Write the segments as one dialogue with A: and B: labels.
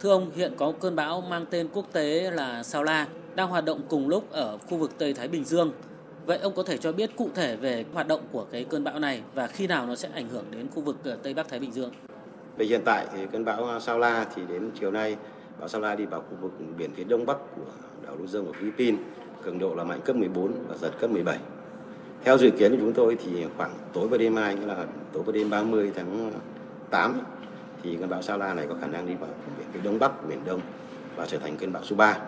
A: Thưa ông, hiện có cơn bão mang tên quốc tế là Sao La đang hoạt động cùng lúc ở khu vực Tây Thái Bình Dương. Vậy ông có thể cho biết cụ thể về hoạt động của cái cơn bão này và khi nào nó sẽ ảnh hưởng đến khu vực ờ, Tây Bắc Thái Bình Dương?
B: Về hiện tại thì cơn bão ờ, Sao La thì đến chiều nay bão Sao La đi vào khu vực biển phía đông bắc của đảo Luzon của Philippines, cường độ là mạnh cấp 14 và giật cấp 17. Theo dự kiến của chúng tôi thì khoảng tối và đêm mai là tối và đêm 30 tháng 8 thì cơn bão Sao La này có khả năng đi vào biển phía đông bắc miền Đông và trở thành cơn bão số 3.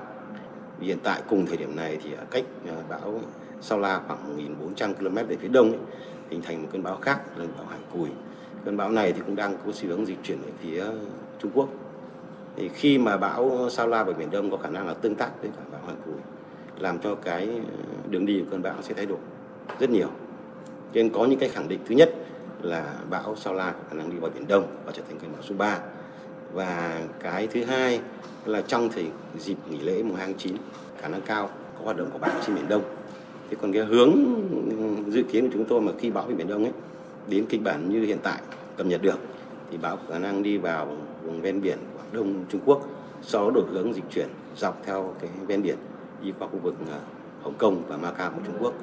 B: Hiện tại cùng thời điểm này thì cách ờ, bão Sao La khoảng 1.400 km về phía đông ấy, hình thành một cơn bão khác là bão Hải Cùi. Cơn bão này thì cũng đang có xu hướng di chuyển về phía ờ, Trung Quốc. Thì khi mà bão Sao La và biển Đông có khả năng là tương tác với cả bão Hải Cùi làm cho cái ờ, đường đi của cơn bão sẽ thay đổi rất nhiều. Cho nên có những cái khẳng định thứ nhất là bão Sao La có khả năng đi vào biển Đông và trở thành cơn bão số 3. Và cái thứ hai là trong thời dịp nghỉ lễ mùng 2 tháng 9 khả năng cao có hoạt động của bão trên biển Đông. Thế còn cái hướng dự kiến của chúng tôi mà khi bão về biển Đông ấy, đến kịch bản như hiện tại cập nhật được, thì bão có khả năng đi vào vùng ven biển Quảng Đông, Trung Quốc, sau đó đổi hướng dịch chuyển dọc theo cái ven biển đi qua khu vực à, Hồng Kông và Macau của Trung Quốc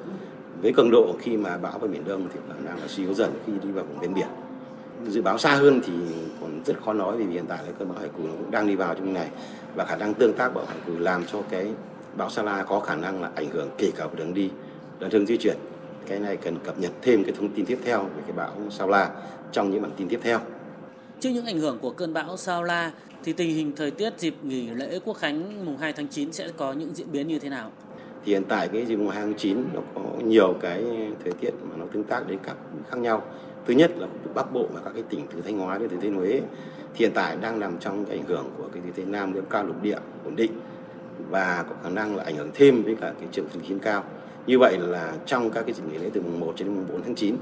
B: với cường độ khi mà bão vào biển Đông thì khả năng là suy yếu dần khi đi vào vùng ven biển dự báo xa hơn thì còn rất khó nói vì hiện tại là cơn bão hải cù cũng đang đi vào trong này và khả năng tương tác bão hải cù làm cho cái bão Sala có khả năng là ảnh hưởng kể cả đường đi đường di chuyển, cái này cần cập nhật thêm cái thông tin tiếp theo về cái bão Sao La trong những bản tin tiếp theo.
A: Trước những ảnh hưởng của cơn bão Sao La thì tình hình thời tiết dịp nghỉ lễ Quốc khánh mùng 2 tháng 9 sẽ có những diễn biến như thế nào?
B: Thì hiện tại cái dịp mùng 2 tháng 9 nó có nhiều cái thời tiết mà nó tương tác đến các khác nhau. Thứ nhất là Bắc Bộ và các cái tỉnh từ Thanh Hóa đến Thừa Thiên Huế thì hiện tại đang nằm trong cái ảnh hưởng của cái thế Nam đến cao lục địa ổn định và có khả năng là ảnh hưởng thêm với cả cái trường khí cao như vậy là trong các cái dịp nghỉ lễ từ mùng 1 đến mùng 4 tháng 9,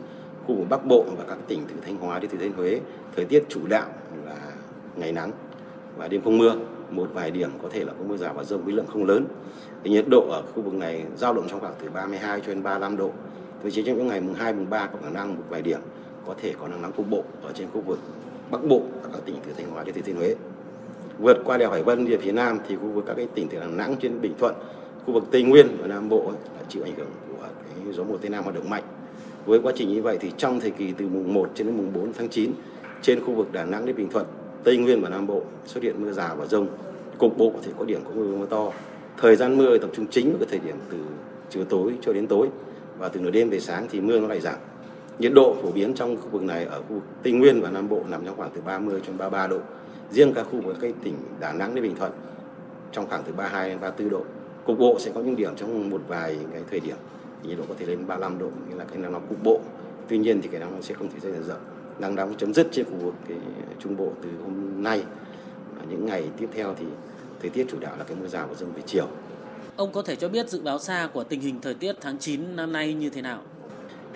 B: khu vực Bắc Bộ và các tỉnh từ Thanh Hóa đến Thừa Thiên Huế, thời tiết chủ đạo là ngày nắng và đêm không mưa. Một vài điểm có thể là có mưa rào và rông với lượng không lớn. Thì nhiệt độ ở khu vực này dao động trong khoảng từ 32 cho đến 35 độ. Thậm chỉ trong những ngày mùng 2, mùng 3 có khả năng một vài điểm có thể có nắng nóng cục bộ ở trên khu vực Bắc Bộ và các tỉnh từ Thanh Hóa đến Thừa Thiên Huế. Vượt qua đèo Hải Vân về phía Nam thì khu vực các cái tỉnh từ Đà Nẵng trên Bình Thuận khu vực Tây Nguyên và Nam Bộ là chịu ảnh hưởng của cái gió mùa Tây Nam hoạt động mạnh. Với quá trình như vậy thì trong thời kỳ từ mùng 1 đến mùng 4 tháng 9 trên khu vực Đà Nẵng đến Bình Thuận, Tây Nguyên và Nam Bộ xuất hiện mưa rào và rông, cục bộ có thể có điểm có mưa mưa to. Thời gian mưa tập trung chính vào cái thời điểm từ chiều tối cho đến tối và từ nửa đêm về sáng thì mưa nó lại giảm. Nhiệt độ phổ biến trong khu vực này ở khu vực Tây Nguyên và Nam Bộ nằm trong khoảng từ 30 cho 33 độ. Riêng các khu vực các tỉnh Đà Nẵng đến Bình Thuận trong khoảng từ 32 đến 34 độ cục bộ sẽ có những điểm trong một vài cái thời điểm thì nhiệt độ có thể lên 35 độ nghĩa là cái nắng nóng cục bộ tuy nhiên thì cái nắng sẽ không thể xảy ra rộng nắng nóng chấm dứt trên khu vực cái trung bộ từ hôm nay và những ngày tiếp theo thì thời tiết chủ đạo là cái mưa rào và rông về chiều
A: Ông có thể cho biết dự báo xa của tình hình thời tiết tháng 9 năm nay như thế nào?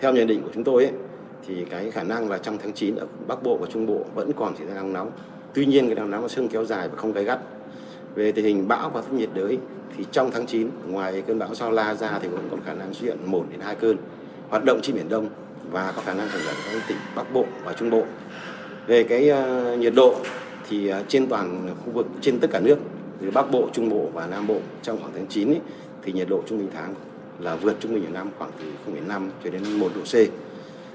B: Theo nhận định của chúng tôi ấy, thì cái khả năng là trong tháng 9 ở Bắc Bộ và Trung Bộ vẫn còn xảy ra nắng nóng. Tuy nhiên cái nắng nóng nó sương kéo dài và không gay gắt. Về tình hình bão và áp nhiệt đới thì trong tháng 9 ngoài cơn bão Sao La ra thì cũng có khả năng xuất hiện 1 đến 2 cơn hoạt động trên biển Đông và có khả năng ảnh hưởng ở các tỉnh Bắc Bộ và Trung Bộ. Về cái ờ, nhiệt độ thì ờ, trên toàn khu vực trên tất cả nước từ Bắc Bộ, Trung Bộ và Nam Bộ trong khoảng tháng 9 ấy, thì nhiệt độ trung bình tháng là vượt trung bình ở năm khoảng từ 0,5 cho đến 1 độ C.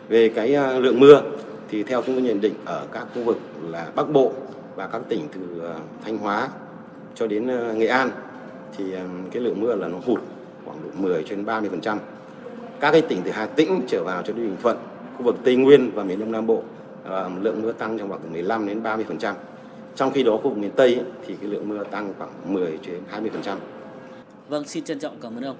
B: Về cái ờ, lượng mưa thì theo chúng tôi nhận định ở các khu vực là Bắc Bộ và các tỉnh từ Thanh Hóa cho đến Nghệ An thì cái lượng mưa là nó hụt khoảng độ 10 trên 30% các cái tỉnh từ Hà Tĩnh trở vào cho đến Bình Thuận khu vực Tây Nguyên và miền Đông Nam Bộ à, lượng mưa tăng trong khoảng từ 15 đến 30%, trong khi đó khu vực miền Tây thì cái lượng mưa tăng khoảng 10 đến 20%.
A: Vâng, xin trân trọng cảm ơn ông.